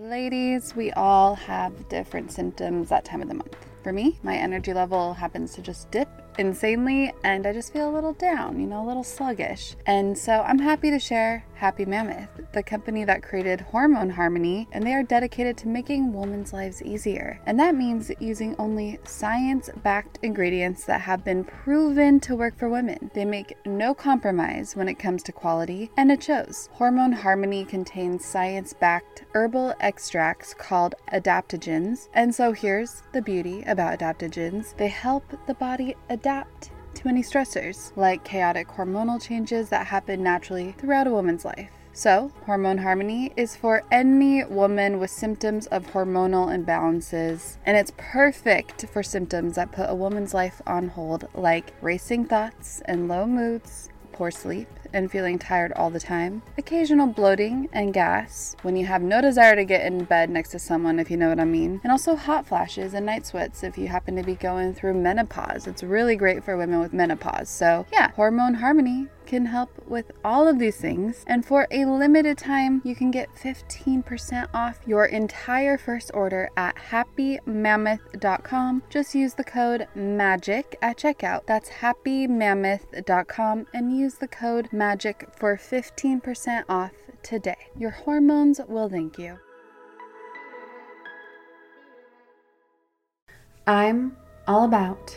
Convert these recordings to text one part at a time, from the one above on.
Ladies, we all have different symptoms that time of the month. For me, my energy level happens to just dip insanely and I just feel a little down, you know, a little sluggish. And so I'm happy to share Happy Mammoth, the company that created Hormone Harmony, and they are dedicated to making women's lives easier. And that means using only science backed ingredients that have been proven to work for women. They make no compromise when it comes to quality, and it shows. Hormone Harmony contains science backed herbal extracts called adaptogens. And so here's the beauty about adaptogens they help the body adapt to any stressors, like chaotic hormonal changes that happen naturally throughout a woman's life. So, Hormone Harmony is for any woman with symptoms of hormonal imbalances, and it's perfect for symptoms that put a woman's life on hold, like racing thoughts and low moods, poor sleep, and feeling tired all the time, occasional bloating and gas when you have no desire to get in bed next to someone, if you know what I mean, and also hot flashes and night sweats if you happen to be going through menopause. It's really great for women with menopause. So, yeah, hormone harmony can help with all of these things. And for a limited time, you can get 15% off your entire first order at happymammoth.com. Just use the code MAGIC at checkout. That's happymammoth.com and use the code MAGIC for 15% off today. Your hormones will thank you. I'm all about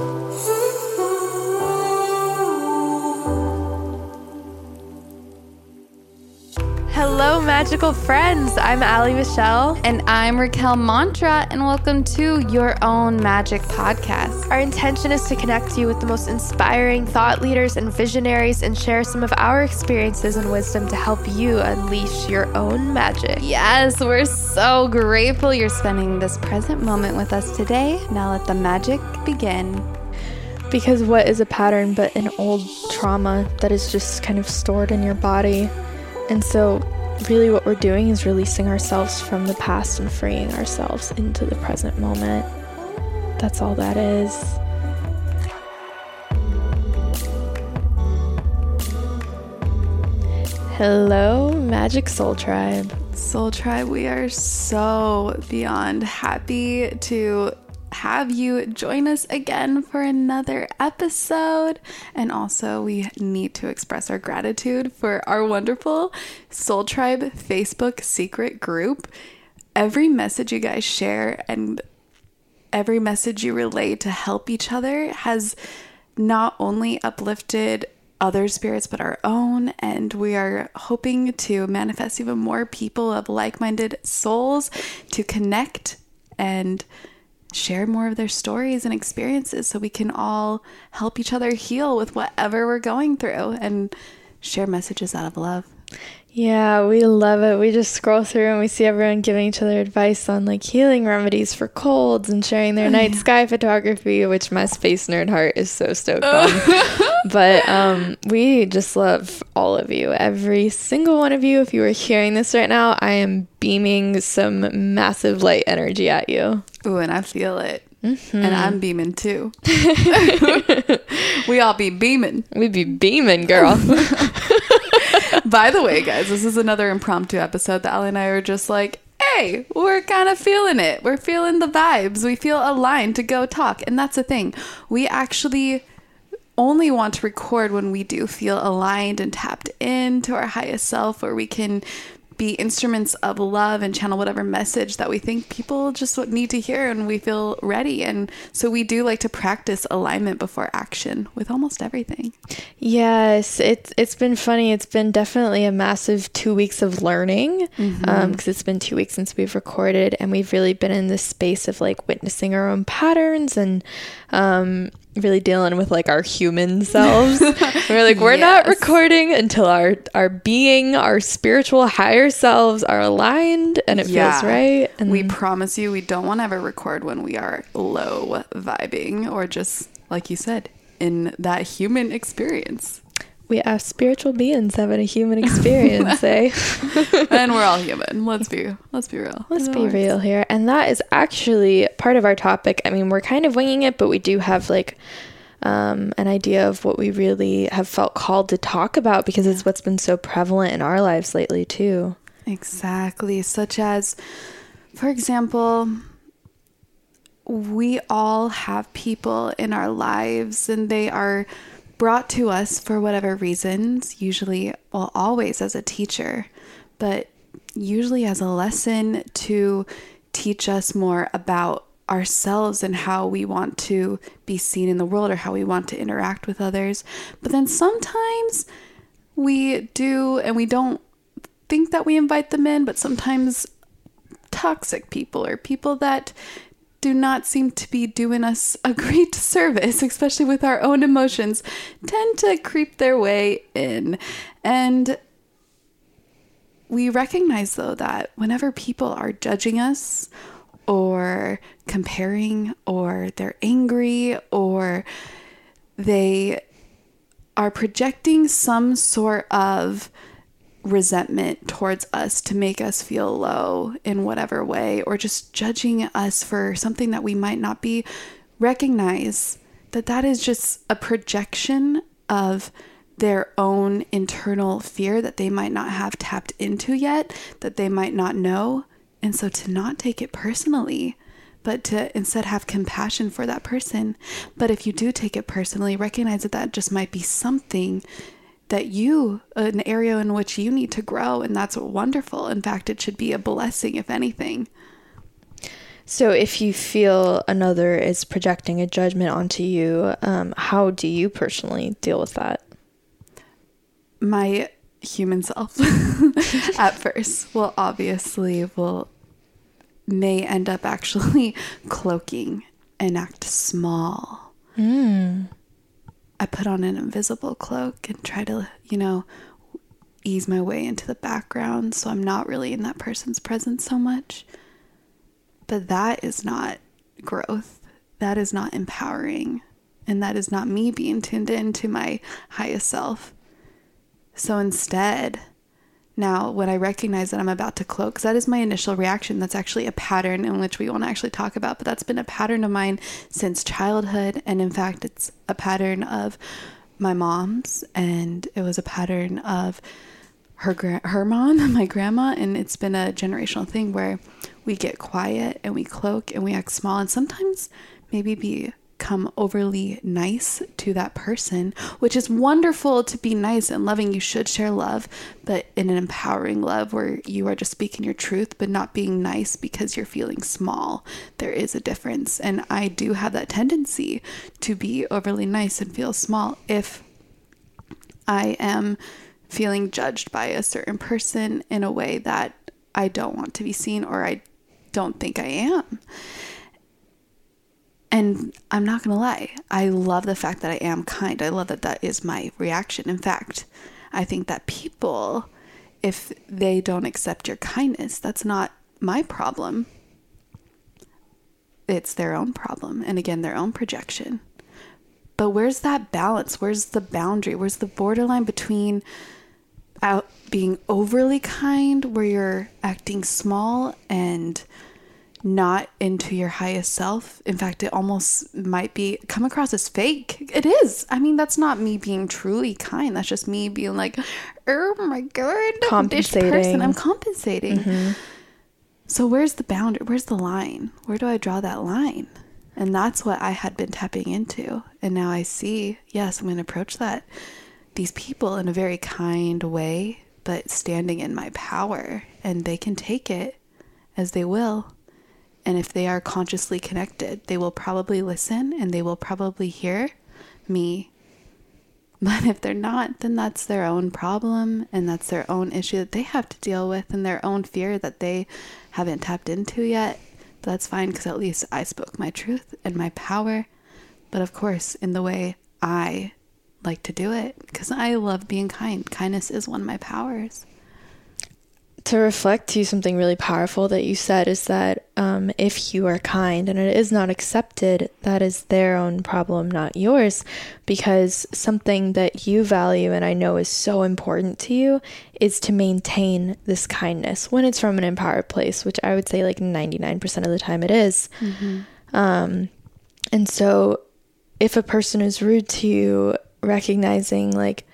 Yeah. Hello, magical friends. I'm Allie Michelle. And I'm Raquel Mantra, and welcome to Your Own Magic Podcast. Our intention is to connect you with the most inspiring thought leaders and visionaries and share some of our experiences and wisdom to help you unleash your own magic. Yes, we're so grateful you're spending this present moment with us today. Now let the magic begin. Because what is a pattern but an old trauma that is just kind of stored in your body? And so, really, what we're doing is releasing ourselves from the past and freeing ourselves into the present moment. That's all that is. Hello, Magic Soul Tribe. Soul Tribe, we are so beyond happy to have you join us again for another episode. And also, we need to express our gratitude for our wonderful Soul Tribe Facebook secret group. Every message you guys share and every message you relay to help each other has not only uplifted other spirits but our own. And we are hoping to manifest even more people of like minded souls to connect and share more of their stories and experiences so we can all help each other heal with whatever we're going through and share messages out of love. Yeah, we love it. We just scroll through and we see everyone giving each other advice on like healing remedies for colds and sharing their night sky photography, which my space nerd heart is so stoked on. but um, we just love all of you, every single one of you. If you are hearing this right now, I am beaming some massive light energy at you. Ooh, and I feel it. Mm-hmm. And I'm beaming too. we all be beaming. We be beaming, girl. By the way, guys, this is another impromptu episode that Allie and I are just like, hey, we're kind of feeling it. We're feeling the vibes. We feel aligned to go talk. And that's the thing. We actually only want to record when we do feel aligned and tapped into our highest self, where we can be instruments of love and channel whatever message that we think people just need to hear and we feel ready. And so we do like to practice alignment before action with almost everything. Yes, it's it's been funny. It's been definitely a massive two weeks of learning because mm-hmm. um, it's been two weeks since we've recorded, and we've really been in this space of like witnessing our own patterns and um, really dealing with like our human selves. we're like, we're yes. not recording until our our being, our spiritual higher selves are aligned and it yeah. feels right. And we promise you we don't want to ever record when we are low vibing or just like you said, in that human experience. We are spiritual beings having a human experience, eh? and we're all human. Let's be let's be real. Let's be real here. And that is actually part of our topic. I mean, we're kind of winging it, but we do have like um, an idea of what we really have felt called to talk about because it's what's been so prevalent in our lives lately too. Exactly. Such as, for example, we all have people in our lives and they are brought to us for whatever reasons, usually, well, always as a teacher, but usually as a lesson to teach us more about ourselves and how we want to be seen in the world or how we want to interact with others. But then sometimes we do, and we don't think that we invite them in, but sometimes toxic people or people that do not seem to be doing us a great service, especially with our own emotions, tend to creep their way in. And we recognize, though, that whenever people are judging us or comparing, or they're angry, or they are projecting some sort of resentment towards us to make us feel low in whatever way, or just judging us for something that we might not be, recognize that that is just a projection of their own internal fear that they might not have tapped into yet, that they might not know. And so to not take it personally, but to instead have compassion for that person. But if you do take it personally, recognize that that just might be something that you, an area in which you need to grow, and that's wonderful. In fact, it should be a blessing, if anything. So, if you feel another is projecting a judgment onto you, um, how do you personally deal with that? My human self at first will obviously will may end up actually cloaking and act small. Mm. I put on an invisible cloak and try to, you know, ease my way into the background so I'm not really in that person's presence so much. But that is not growth. That is not empowering. And that is not me being tuned into my highest self. So instead, now, when I recognize that I'm about to cloak, because that is my initial reaction, that's actually a pattern in which we want to actually talk about, but that's been a pattern of mine since childhood. And in fact, it's a pattern of my mom's, and it was a pattern of her gra- her mom, my grandma, and it's been a generational thing where we get quiet and we cloak and we act small, and sometimes maybe be become overly nice to that person, which is wonderful to be nice and loving. You should share love, but in an empowering love where you are just speaking your truth, but not being nice because you're feeling small. There is a difference. And I do have that tendency to be overly nice and feel small if I am feeling judged by a certain person in a way that I don't want to be seen or I don't think I am. And I'm not going to lie, I love the fact that I am kind. I love that that is my reaction. In fact, I think that people, if they don't accept your kindness, that's not my problem. It's their own problem. And again, their own projection. But where's that balance? Where's the boundary? Where's the borderline between out being overly kind, where you're acting small and not into your highest self. In fact, it almost might be come across as fake. It is. I mean, that's not me being truly kind. That's just me being like, oh my god, compensating. This person. I'm compensating. Mm-hmm. So where's the boundary? Where's the line? Where do I draw that line? And that's what I had been tapping into. And now I see, yes, I'm going to approach that these people in a very kind way, but standing in my power, and they can take it as they will and if they are consciously connected, they will probably listen and they will probably hear me. But if they're not, then that's their own problem and that's their own issue that they have to deal with and their own fear that they haven't tapped into yet. But that's fine because at least I spoke my truth and my power. But of course, in the way I like to do it because I love being kind. Kindness is one of my powers to reflect to something really powerful that you said is that um, if you are kind and it is not accepted, that is their own problem, not yours. Because something that you value and I know is so important to you is to maintain this kindness when it's from an empowered place, which I would say like 99% of the time it is. Mm-hmm. Um, and so if a person is rude to you, recognizing like,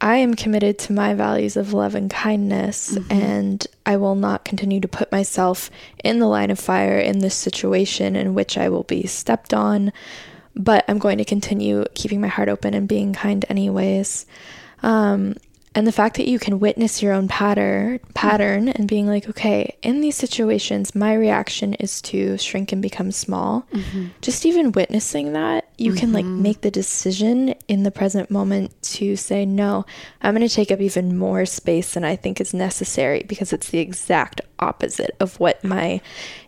I am committed to my values of love and kindness, mm-hmm. and I will not continue to put myself in the line of fire in this situation in which I will be stepped on. But I'm going to continue keeping my heart open and being kind, anyways. Um, and the fact that you can witness your own pattern pattern and being like okay in these situations my reaction is to shrink and become small mm-hmm. just even witnessing that you mm-hmm. can like mm-hmm. make the decision in the present moment to say no i'm going to take up even more space than i think is necessary because it's the exact opposite of what my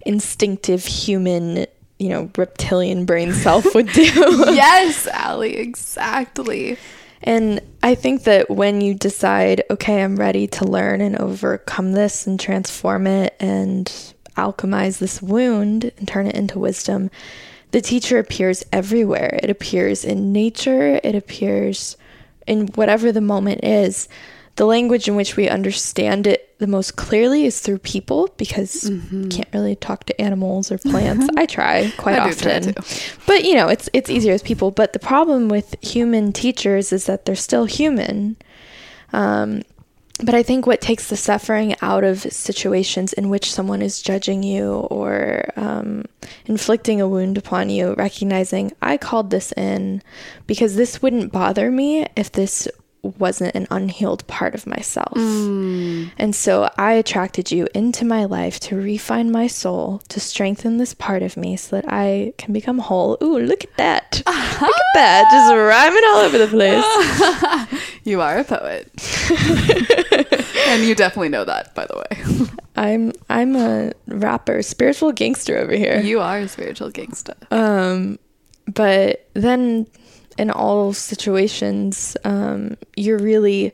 instinctive human you know reptilian brain self would do yes Allie exactly and I think that when you decide, okay, I'm ready to learn and overcome this and transform it and alchemize this wound and turn it into wisdom, the teacher appears everywhere. It appears in nature, it appears in whatever the moment is the language in which we understand it the most clearly is through people because mm-hmm. can't really talk to animals or plants. I try quite I often. But you know, it's it's easier with people, but the problem with human teachers is that they're still human. Um, but I think what takes the suffering out of situations in which someone is judging you or um, inflicting a wound upon you, recognizing I called this in because this wouldn't bother me if this wasn't an unhealed part of myself. Mm. And so I attracted you into my life to refine my soul, to strengthen this part of me so that I can become whole. Ooh, look at that. Uh-huh. Look at that. Just rhyming all over the place. you are a poet. and you definitely know that, by the way. I'm I'm a rapper, spiritual gangster over here. You are a spiritual gangster. Um but then in all situations, um, you're really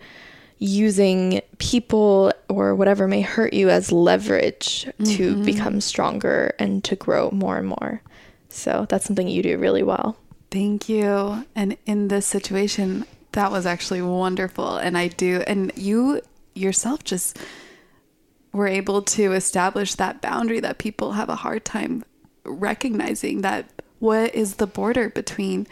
using people or whatever may hurt you as leverage mm-hmm. to become stronger and to grow more and more. So that's something you do really well. Thank you. And in this situation, that was actually wonderful. And I do, and you yourself just were able to establish that boundary that people have a hard time recognizing that what is the border between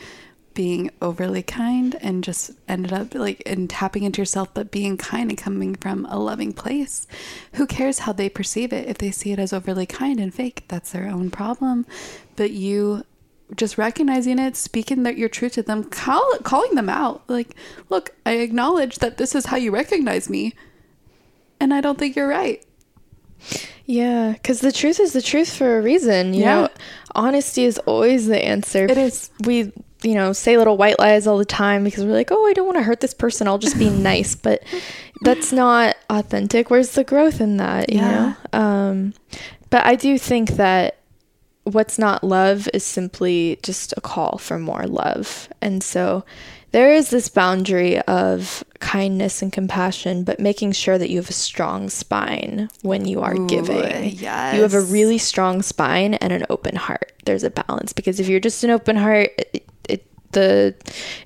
being overly kind and just ended up like and tapping into yourself but being kind and coming from a loving place who cares how they perceive it if they see it as overly kind and fake that's their own problem but you just recognizing it speaking that your truth to them call, calling them out like look i acknowledge that this is how you recognize me and i don't think you're right yeah, because the truth is the truth for a reason. You yeah. know, honesty is always the answer. It is. We you know, say little white lies all the time because we're like, oh, I don't want to hurt this person. I'll just be nice. But that's not authentic. Where's the growth in that, you Yeah. know? Um, but I do think that what's not love is simply just a call for more love. And so there is this boundary of kindness and compassion, but making sure that you have a strong spine when you are Ooh, giving. You have a really strong spine and an open heart. There's a balance because if you're just an open heart, the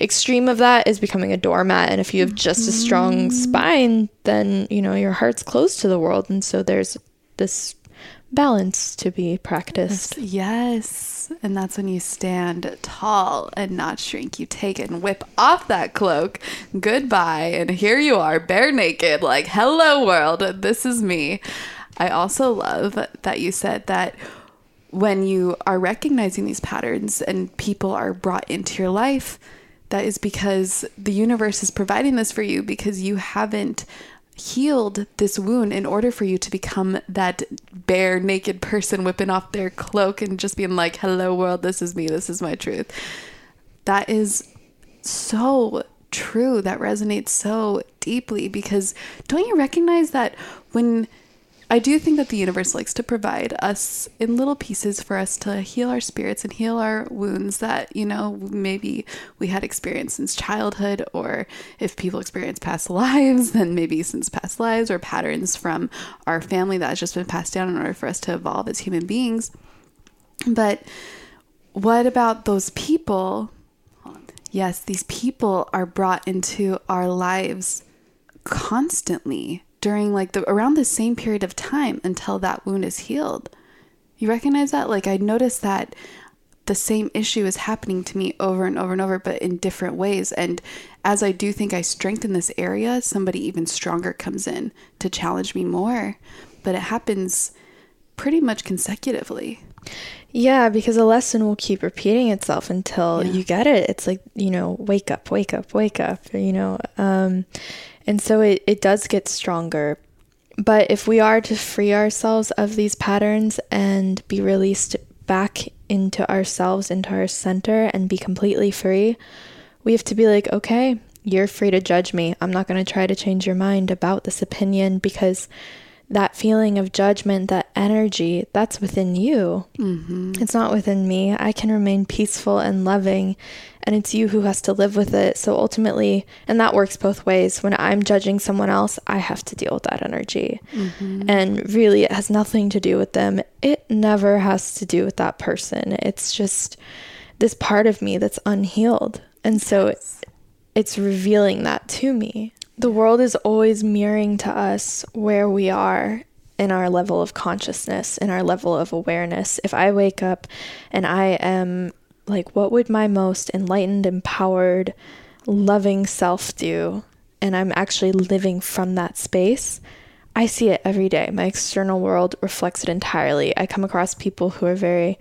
extreme of that is becoming a doormat. And if you have just a strong mm. spine, then, you know, your heart's closed to the world. And so there's this balance to be practiced. Yes. And that's when you stand tall and not shrink. You take it and whip off that cloak. Goodbye. And here you are, bare naked, like, hello, world. This is me. I also love that you said that when you are recognizing these patterns and people are brought into your life, that is because the universe is providing this for you because you haven't healed this wound in order for you to become that bare naked person whipping off their cloak and just being like hello world this is me. This is my truth. That is so true. That resonates so deeply because don't you recognize that when I do think that the universe likes to provide us in little pieces for us to heal our spirits and heal our wounds that, you know, maybe we had experienced since childhood, or if people experience past lives, then maybe since past lives or patterns from our family that has just been passed down in order for us to evolve as human beings. But what about those people? Yes, these people are brought into our lives constantly during like the around the same period of time until that wound is healed. You recognize that? Like I noticed that the same issue is happening to me over and over and over, but in different ways. And as I do think I strengthen this area, somebody even stronger comes in to challenge me more. But it happens pretty much consecutively. Yeah, because a lesson will keep repeating itself until Yeah. you get it. It's like, you know, wake up, wake up, wake up, you know. Um, and so it, it does get stronger. But if we are to free ourselves of these patterns and be released back into ourselves, into our center, and be completely free, we have to be like, okay, you're free to judge me. I'm not going to try to change your mind about this opinion because that feeling of judgment, that energy, that's within you. Mm-hmm. It's not within me. I can remain peaceful and loving, and it's you who has to live with it. So ultimately, and that works both ways. When I'm judging someone else, I have to deal with that energy. Mm-hmm. And really, it has nothing to do with them. It never has to do with that person. It's just this part of me that's unhealed. And so it's revealing that to me. The world is always mirroring to us where we are in our level of consciousness, in our level of awareness. If I wake up and I am like, what would my most enlightened, empowered, loving self do? And I'm actually living from that space. I see it every day. My external world reflects it entirely. I come across people who are very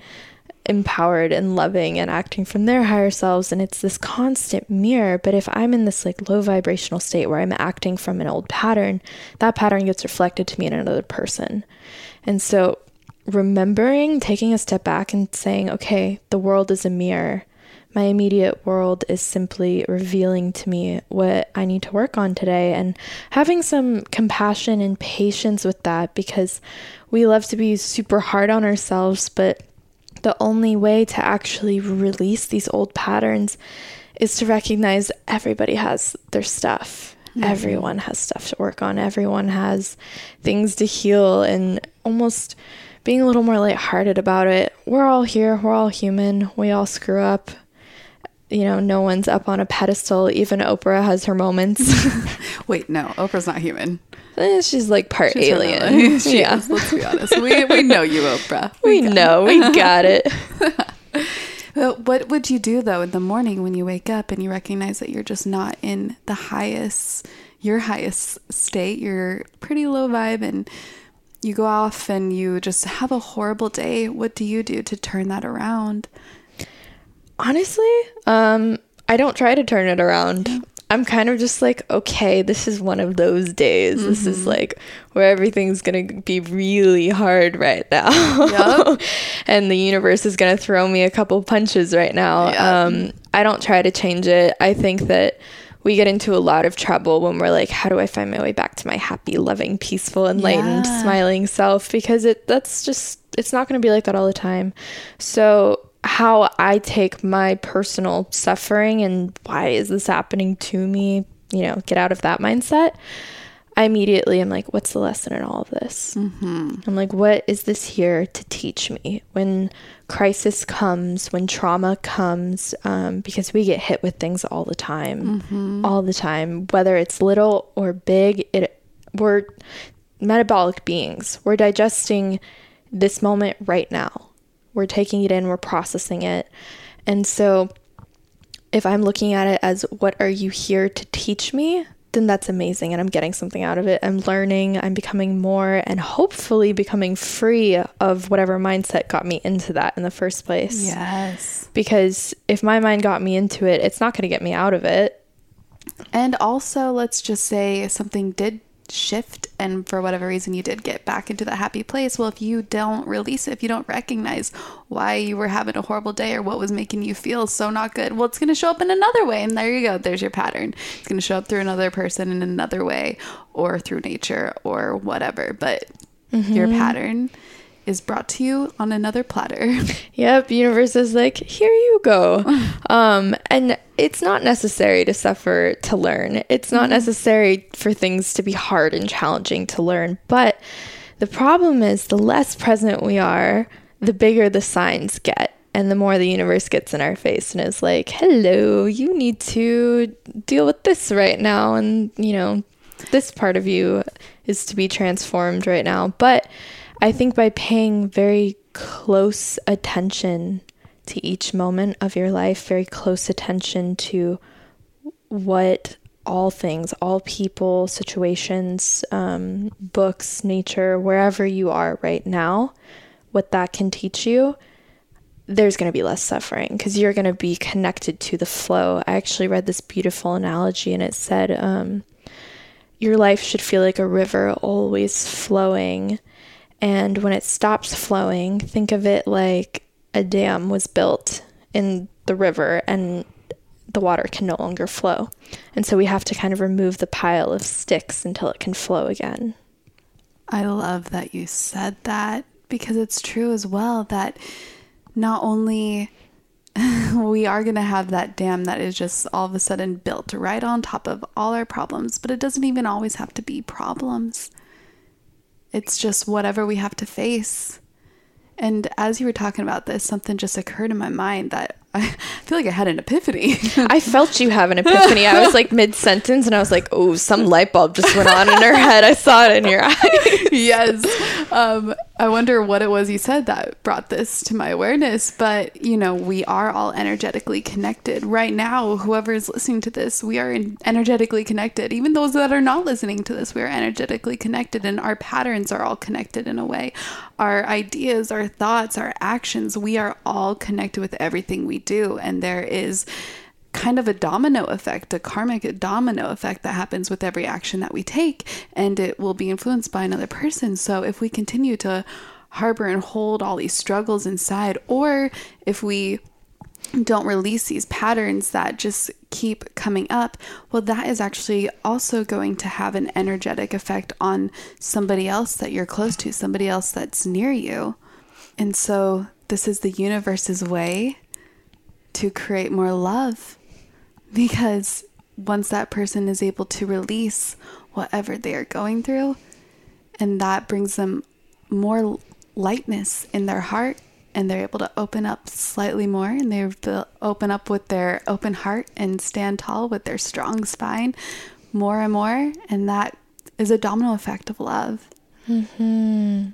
empowered and loving and acting from their higher selves and it's this constant mirror. But if i'm in this like low vibrational state where i'm acting from an old pattern that pattern gets reflected to me in another person. And so remembering taking a step back and saying okay the world is a mirror. My immediate world is simply revealing to me what I need to work on today. And having some compassion and patience with that because we love to be super hard on ourselves, but the only way to actually release these old patterns is to recognize everybody has their stuff. Everyone has stuff to work on. Everyone has things to heal and almost being a little more lighthearted about it. We're all here. We're all human. We all screw up. You know, no one's up on a pedestal. Even Oprah has her moments. Wait, no, Oprah's not human. Eh, She's like part She's alien. she yeah. is, let's be honest. We, we know you, Oprah. We know. We got it. Well, what would you do though in the morning when you wake up and you recognize that you're just not in the highest, your highest state? You're pretty low vibe and you go off and you just have a horrible day. What do you do to turn that around? Honestly, um, I don't try to turn it around. I'm kind of just like, okay, this is one of those days. Mm-hmm. This is mm-hmm. like where everything's going to be really hard right now. Yep. and the universe is going to throw me a couple punches right now. Yep. Um, I don't try to change it. I think that we get into a lot of trouble when we're like, how do I find my way back to my happy, loving, peaceful, enlightened, yeah. smiling self? Because it that's just it's not going to be like that all the time. So how I take my personal suffering and why is this happening to me, you know, get out of that mindset. I immediately am like, what's the lesson in all of this? Mm-hmm. I'm like, what is this here to teach me? When crisis comes, when trauma comes, um, because we get hit with things all the time, mm-hmm. all the time, whether it's little or big. It we're metabolic beings. We're digesting this moment right now we're taking it in, we're processing it. And so if I'm looking at it as what are you here to teach me, then that's amazing and I'm getting something out of it. I'm learning, I'm becoming more and hopefully becoming free of whatever mindset got me into that in the first place. Yes. Because if my mind got me into it, it's not going to get me out of it. And also, let's just say something did shift and for whatever reason you did get back into that happy place well if you don't release it if you don't recognize why you were having a horrible day or what was making you feel so not good well it's going to show up in another way and there you go there's your pattern it's going to show up through another person in another way or through nature or whatever but mm-hmm. your pattern is brought to you on another platter. Yep, universe is like, here you go. um, and it's not necessary to suffer to learn. It's not mm-hmm. necessary for things to be hard and challenging to learn. But the problem is the less present we are, the bigger the signs get. And the more the universe gets in our face and is like, hello, you need to deal with this right now. And, you know, this part of you is to be transformed right now. But I think by paying very close attention to each moment of your life, very close attention to what all things, all people, situations, um, books, nature, wherever you are right now, what that can teach you, there's going to be less suffering because you're going to be connected to the flow. I actually read this beautiful analogy and it said, um, Your life should feel like a river always flowing and when it stops flowing, think of it like a dam was built in the river and the water can no longer flow. And so we have to kind of remove the pile of sticks until it can flow again. I love that you said that because it's true as well that not only we are going to have that dam that is just all of a sudden built right on top of all our problems, but it doesn't even always have to be problems. It's just whatever we have to face. And as you were talking about this, something just occurred in my mind that I feel like I had an epiphany. I felt you have an epiphany. I was like mid sentence and I was like, oh, some light bulb just went on in her head. I saw it in your eyes. yes. Um, I wonder what it was you said that brought this to my awareness. But, you know, we are all energetically connected. Right now, whoever is listening to this, we are energetically connected. Even those that are not listening to this, we are energetically connected and our patterns are all connected in a way. Our ideas, our thoughts, our actions, we are all connected with everything we do. And there is kind of a domino effect, a karmic domino effect that happens with every action that we take, and it will be influenced by another person. So if we continue to harbor and hold all these struggles inside, or if we don't release these patterns that just keep coming up, well, that is actually also going to have an energetic effect on somebody else that you're close to, somebody else that's near you. And so, this is the universe's way to create more love because once that person is able to release whatever they are going through, and that brings them more lightness in their heart, and they're able to open up slightly more, and they're open up with their open heart and stand tall with their strong spine more and more, and that is a domino effect of love. Hmm.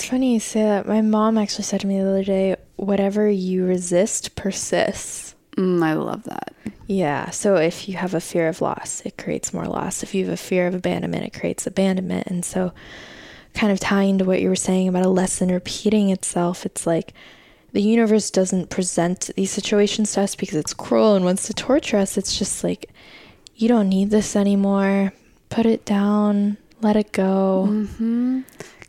It's funny you say that. My mom actually said to me the other day, "Whatever you resist persists." Mm, I love that. Yeah. So if you have a fear of loss, it creates more loss. If you have a fear of abandonment, it creates abandonment. And so, kind of tying to what you were saying about a lesson repeating itself, it's like the universe doesn't present these situations to us because it's cruel and wants to torture us. It's just like you don't need this anymore. Put it down, let it go. Mm-hmm.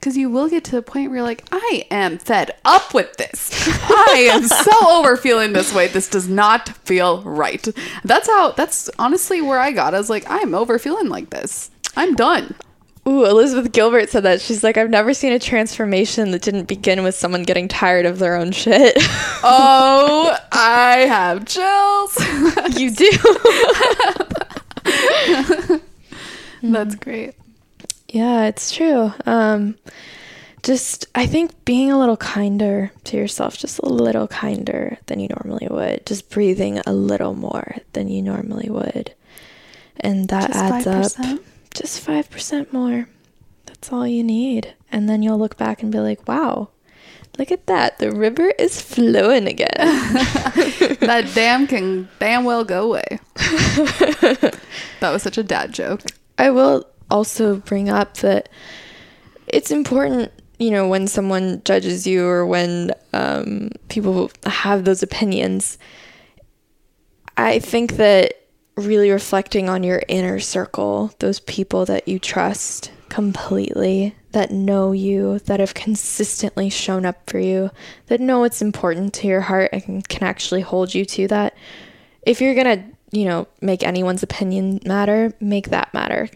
Because you will get to the point where you're like, I am fed up with this. I am so over feeling this way. This does not feel right. That's how, that's honestly where I got. I was like, I'm over feeling like this. I'm done. Ooh, Elizabeth Gilbert said that. She's like, I've never seen a transformation that didn't begin with someone getting tired of their own shit. oh, I have chills. you do. That's great. Yeah, it's true. Um, just, I think being a little kinder to yourself, just a little kinder than you normally would, just breathing a little more than you normally would. And that Just adds 5%? up just 5% more. That's all you need. And then you'll look back and be like, wow, look at that. The river is flowing again. that dam can damn well go away. that was such a dad joke. I will also bring up that it's important, you know, when someone judges you or when um, people have those opinions. I think that really reflecting on your inner circle, those people that you trust completely, that know you, that have consistently shown up for you, that know it's important to your heart and can actually hold you to that. If you're going to you know, make anyone's opinion matter, make that matter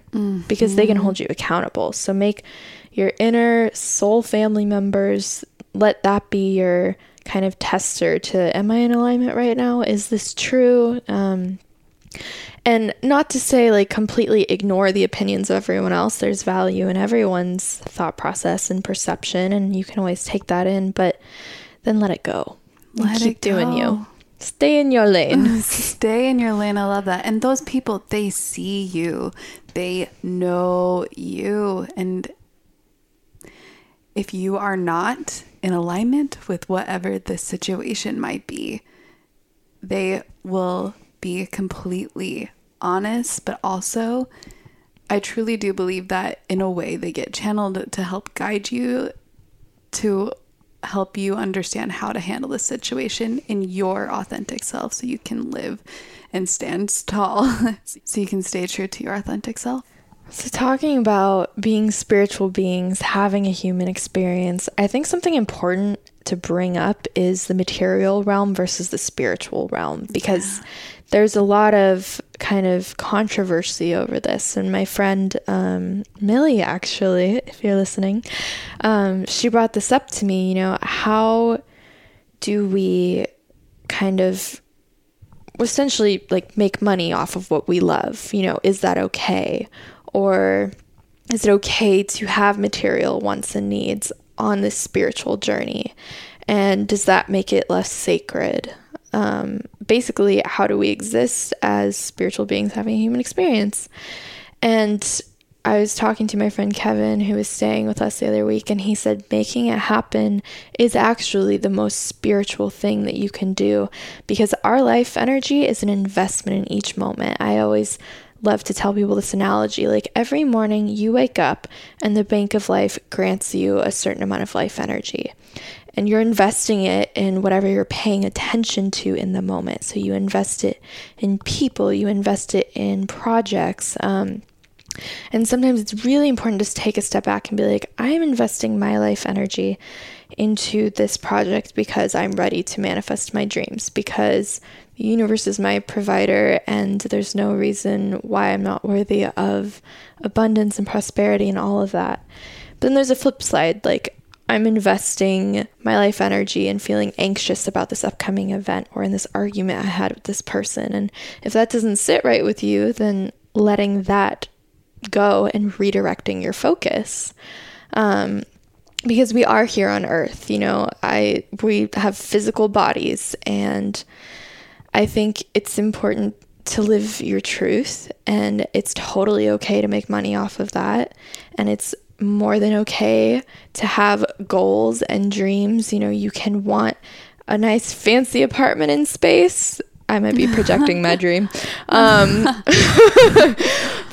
because they can hold you accountable. So make your inner soul family members, let that be your kind of tester to am I in alignment right now? Is this true? Um, and not to say like completely ignore the opinions of everyone else. There's value in everyone's thought process and perception, and you can always take that in, but then let it go. Let keep it doing go. you. Stay in your lane. Stay in your lane. I love that. And those people, they see you, they know you. And if you are not in alignment with whatever the situation might be, they will be completely honest, but also, I truly do believe that in a way they get channeled to help guide you to help you understand how to handle the situation in your authentic self so you can live and stand tall so you can stay true to your authentic self. So, talking about being spiritual beings, having a human experience, I think something important to bring up is the material realm versus the spiritual realm because there's a lot of kind of controversy over this. And my friend um, Millie, actually, if you're listening, um, she brought this up to me. You know, how do we kind of essentially like make money off of what we love? You know, is that okay? Or is it okay to have material wants and needs on this spiritual journey? And does that make it less sacred? Um, basically, how do we exist as spiritual beings having a human experience? And I was talking to my friend Kevin, who was staying with us the other week, and he said making it happen is actually the most spiritual thing that you can do because our life energy is an investment in each moment. I always love to tell people this analogy like every morning you wake up and the bank of life grants you a certain amount of life energy and you're investing it in whatever you're paying attention to in the moment so you invest it in people you invest it in projects um, and sometimes it's really important to take a step back and be like, I'm investing my life energy into this project because I'm ready to manifest my dreams, because the universe is my provider, and there's no reason why I'm not worthy of abundance and prosperity and all of that. But then there's a flip side, like, I'm investing my life energy in feeling anxious about this upcoming event or in this argument I had with this person. And if that doesn't sit right with you, then letting that go and redirecting your focus. Um, because we are here on earth, you know, I we have physical bodies and I think it's important to live your truth and it's totally okay to make money off of that and it's more than okay to have goals and dreams. You know, you can want a nice fancy apartment in space. I might be projecting my dream. Um,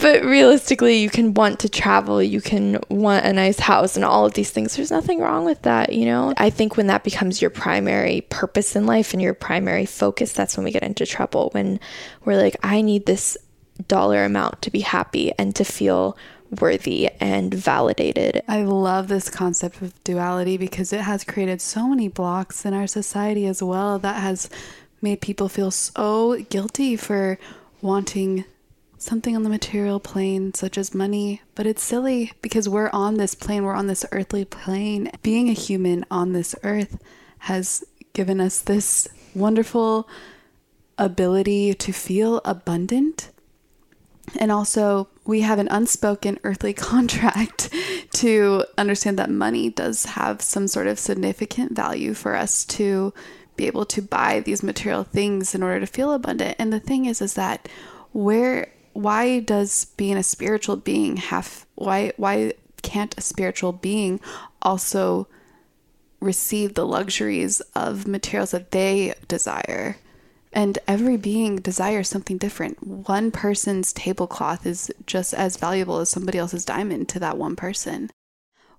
but realistically, you can want to travel, you can want a nice house, and all of these things. There's nothing wrong with that, you know? I think when that becomes your primary purpose in life and your primary focus, that's when we get into trouble. When we're like, I need this dollar amount to be happy and to feel worthy and validated. I love this concept of duality because it has created so many blocks in our society as well that has made people feel so guilty for wanting something on the material plane, such as money. But it's silly because we're on this plane, we're on this earthly plane. Being a human on this earth has given us this wonderful ability to feel abundant. And also, we have an unspoken earthly contract to understand that money does have some sort of significant value for us to be able to buy these material things in order to feel abundant. And the thing is, is that where, why does being a spiritual being have, why, why can't a spiritual being also receive the luxuries of materials that they desire? And every being desires something different. One person's tablecloth is just as valuable as somebody else's diamond to that one person.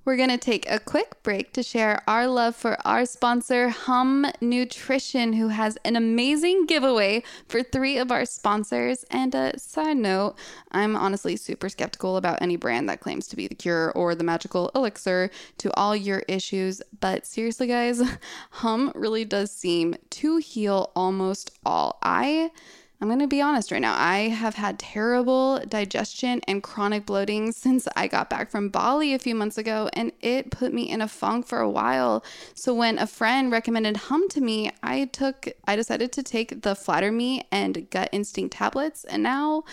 We're going to take a quick break to share our love for our sponsor, Hum Nutrition, who has an amazing giveaway for three of our sponsors. And a side note, I'm honestly super skeptical about any brand that claims to be the cure or the magical elixir to all your issues. But seriously, guys, Hum really does seem to heal almost all. I I'm going to be honest right now. I have had terrible digestion and chronic bloating since I got back from Bali a few months ago, and it put me in a funk for a while. So when a friend recommended Hum to me, I took I decided to take the Flatter Me and Gut Instinct tablets, and now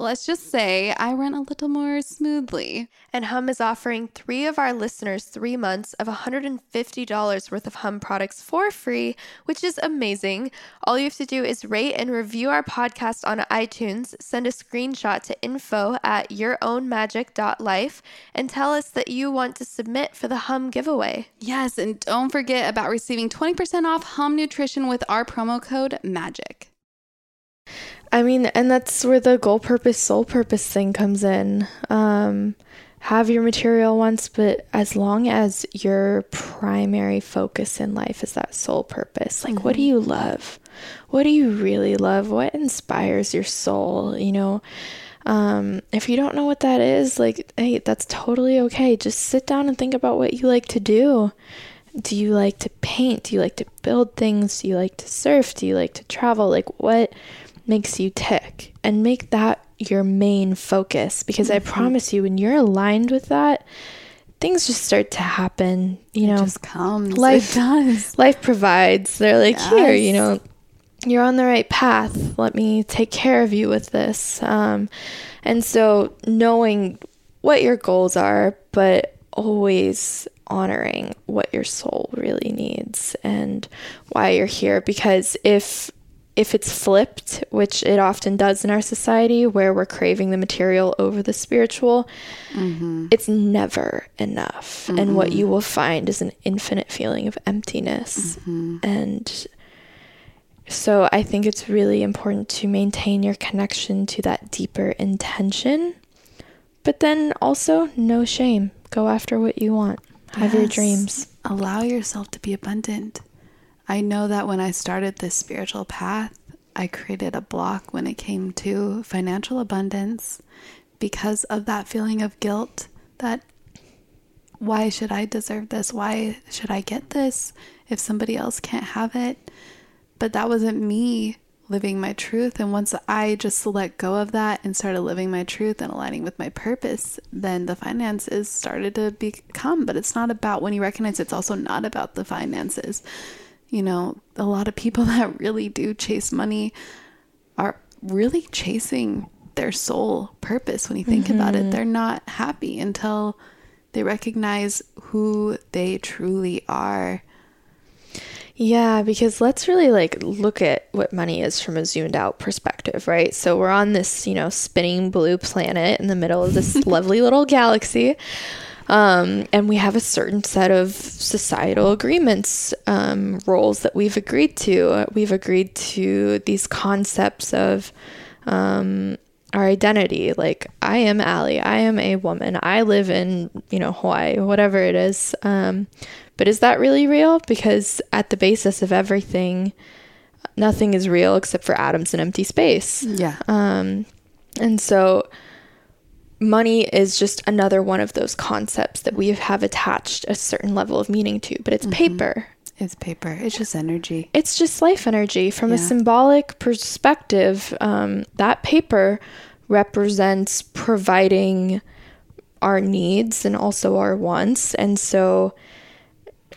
let's just say I run a little more smoothly. And Hum is offering three of our listeners three months of $150 worth of Hum products for free, which is amazing. All you have to do is rate and review our podcast on iTunes, send a screenshot to info at yourownmagic.life, and tell us that you want to submit for the Hum giveaway. Yes, and don't forget about receiving 20% off Hum Nutrition with our promo code MAGIC. I mean, and that's where the goal purpose, soul purpose thing comes in. Um, have your material wants, but as long as your primary focus in life is that soul purpose, like mm-hmm. what do you love? What do you really love? What inspires your soul? You know, um, if you don't know what that is, like, hey, that's totally okay. Just sit down and think about what you like to do. Do you like to paint? Do you like to build things? Do you like to surf? Do you like to travel? Like, what? Makes you tick and make that your main focus because mm-hmm. I promise you when you're aligned with that things just start to happen you know. it just comes. Life does. life provides. They're like yes. here you know you're on the right path. Let me take care of you with this. Um, and so knowing what your goals are but always honoring what your soul really needs and why you're here. Because if if it's flipped, which it often does in our society, where we're craving the material over the spiritual, mm-hmm. it's never enough. Mm-hmm. And what you will find is an infinite feeling of emptiness. Mm-hmm. And so I think it's really important to maintain your connection to that deeper intention, but then also no shame. Go after what you want, have yes. your dreams. Allow yourself to be abundant. I know that when I started this spiritual path, I created a block when it came to financial abundance because of that feeling of guilt that why should I deserve this? Why should I get this if somebody else can't have it? But that wasn't me living my truth. And once I just let go of that and started living my truth and aligning with my purpose, then the finances started to become. But it's not about when you recognize it's also not about the finances you know, a lot of people that really do chase money are really chasing their soul purpose when you think mm-hmm. about it. Mm-hmm. They're not happy until they recognize who they truly are. Yeah, because let's really like look at what money is from a zoomed out perspective, right? So we're on this, you know, spinning blue planet in the middle of this lovely little galaxy. Um, and we have a certain set of societal agreements, um, roles that we've agreed to. We've agreed to these concepts of um, our identity. Like, I am Allie, I am a woman, I live in, you know, Hawaii, whatever it is. Um, but is that really real? Because at the basis of everything, nothing is real except for atoms and empty space. Yeah. Um, And so money is just another one of those concepts that we have attached a certain level of meaning to, but it's mm-hmm. paper. It's paper. It's just energy. It's just life energy. From yeah. a symbolic perspective, um, that paper represents providing our needs and also our wants. And so,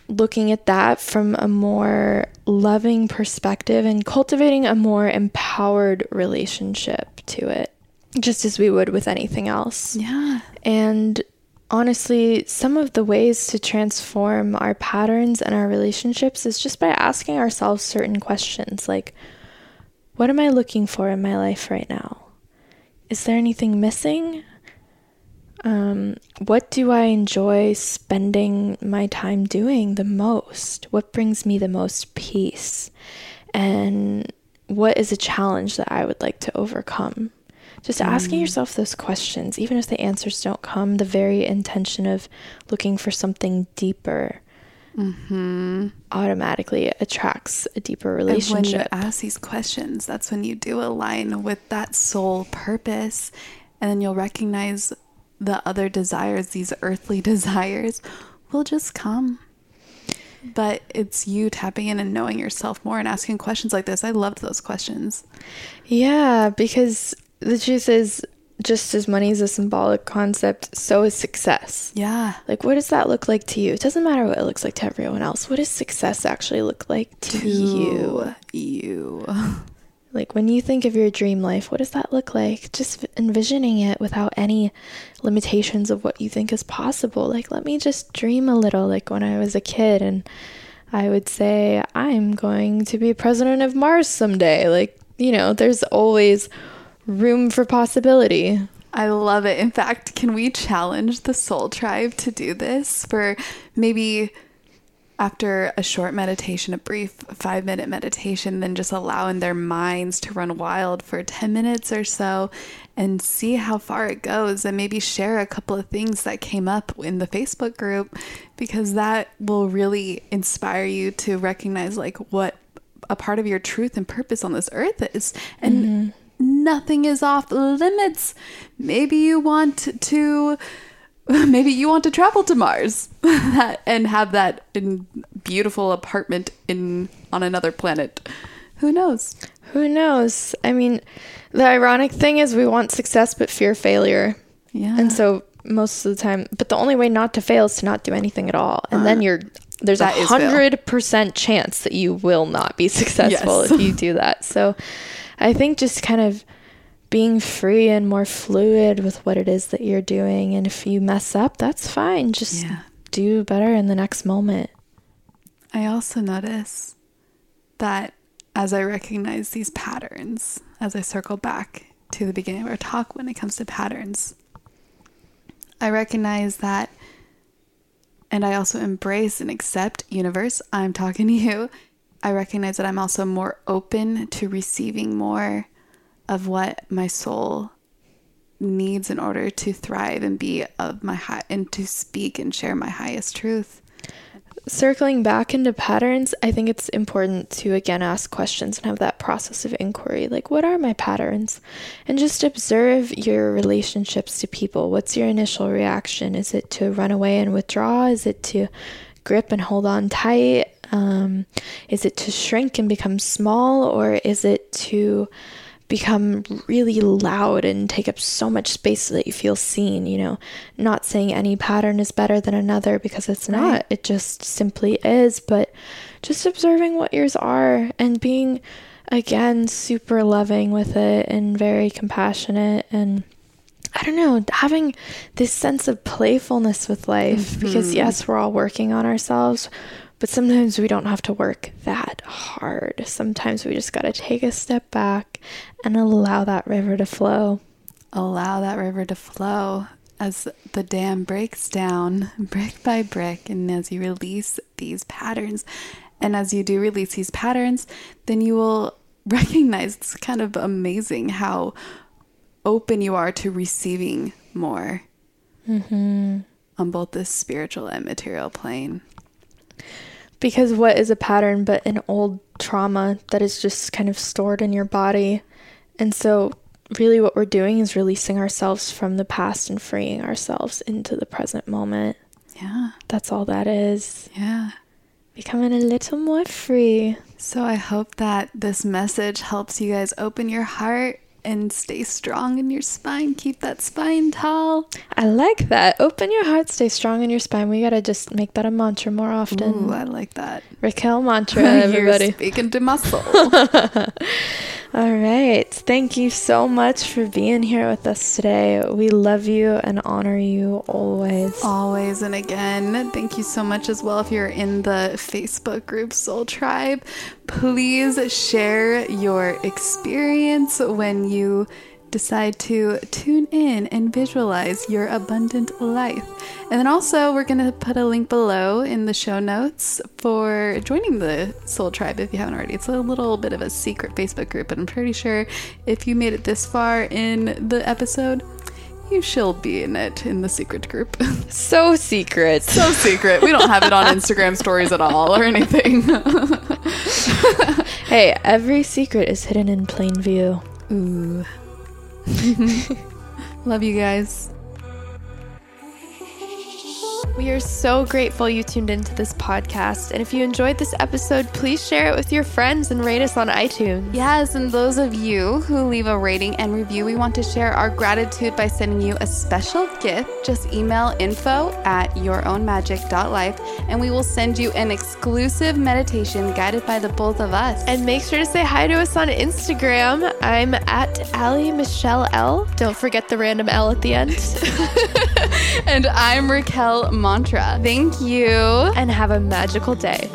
looking at that from a more loving perspective and cultivating a more empowered relationship to it, just as we would with anything else. Yeah. And honestly, some of the ways to transform our patterns and our relationships is just by asking ourselves certain questions like, what am I looking for in my life right now? Is there anything missing? Um, what do I enjoy spending my time doing the most? What brings me the most peace? And what is a challenge that I would like to overcome? Just mm. asking yourself those questions, even if the answers don't come, the very intention of looking for something deeper mm-hmm. automatically attracts a deeper relationship. And when you ask these questions, that's when you do align with that soul purpose, and then you'll recognize the other desires, these earthly desires, will just come but it's you tapping in and knowing yourself more and asking questions like this. I loved those questions. Yeah, because the truth is just as money is a symbolic concept, so is success. Yeah. Like, what does that look like to you? It doesn't matter what it looks like to everyone else. What does success actually look like to, to you? You. Like, when you think of your dream life, what does that look like? Just envisioning it without any limitations of what you think is possible. Like, let me just dream a little. Like, when I was a kid, and I would say, I'm going to be president of Mars someday. Like, you know, there's always room for possibility. I love it. In fact, can we challenge the soul tribe to do this for maybe after a short meditation, a brief five minute meditation, then just allowing their minds to run wild for 10 minutes or so and see how far it goes and maybe share a couple of things that came up in the Facebook group because that will really inspire you to recognize like what a part of your truth and purpose on this earth is and mm-hmm nothing is off limits. Maybe you want to maybe you want to travel to Mars and have that in beautiful apartment in on another planet. Who knows? Who knows? I mean, the ironic thing is we want success but fear failure. Yeah. And so most of the time, but the only way not to fail is to not do anything at all. And uh, then you're there's a hundred percent chance that you will not be successful yes. if you do that. So I think just kind of being free and more fluid with what it is that you're doing. And if you mess up, that's fine. Just yeah. do better in the next moment. I also notice that as I recognize these patterns, as I circle back to the beginning of our talk when it comes to patterns, I recognize that and I also embrace and accept universe, I'm talking to you I recognize that I'm also more open to receiving more of what my soul needs in order to thrive and be of my high and to speak and share my highest truth. Circling back into patterns, I think it's important to again ask questions and have that process of inquiry. Like, what are my patterns? And just observe your relationships to people. What's your initial reaction? Is it to run away and withdraw? Is it to grip and hold on tight? Um, is it to shrink and become small, or is it to become really loud and take up so much space that you feel seen? You know, not saying any pattern is better than another because it's right. not, it just simply is, but just observing what yours are and being, again, super loving with it and very compassionate and I don't know, having this sense of playfulness with life mm-hmm. because yes, we're all working on ourselves, but sometimes we don't have to work that hard. Sometimes we just got to take a step back and allow that river to flow. Allow that river to flow as the dam breaks down brick by brick and as you release these patterns. And as you do release these patterns, then you will recognize it's kind of amazing how open you are to receiving more mm-hmm. on both the spiritual and material plane. Because what is a pattern but an old trauma that is just kind of stored in your body? And so, really what we're doing is releasing ourselves from the past and freeing ourselves into the present moment. Yeah. That's all that is. Yeah. Becoming a little more free. So I hope that this message helps you guys open your heart and stay strong in your spine. Keep that spine tall. I like that. Open your heart, stay strong in your spine. We gotta just make that a mantra more often. Ooh, I like that. Raquel mantra, everybody. You're speaking to my soul. All right. Thank you so much for being here with us today. We love you and honor you always. Always and again. Thank you so much as well. If you're in the Facebook group Soul Tribe, please share your experience when you decide to tune in and visualize your abundant life. And then also, we're going to put a link below in the show notes for joining the Soul Tribe if you haven't already. It's a little bit of a secret Facebook group, but I'm pretty sure if you made it this far in the episode, you shall be in it in the secret group. So secret. so secret. We don't have it on Instagram stories at all or anything. hey, every secret is hidden in plain view. Ooh. Love you guys. We are so grateful you tuned into this podcast. And if you enjoyed this episode, please share it with your friends and rate us on iTunes. Yes, and those of you who leave a rating and review, we want to share our gratitude by sending you a special gift. Just email info at yourownmagic.life and we will send you an exclusive meditation guided by the both of us. And make sure to say hi to us on Instagram. I'm at Allie Michelle L. Don't forget the random L at the end. and I'm Raquel Mantra. Thank you. and have a magical day.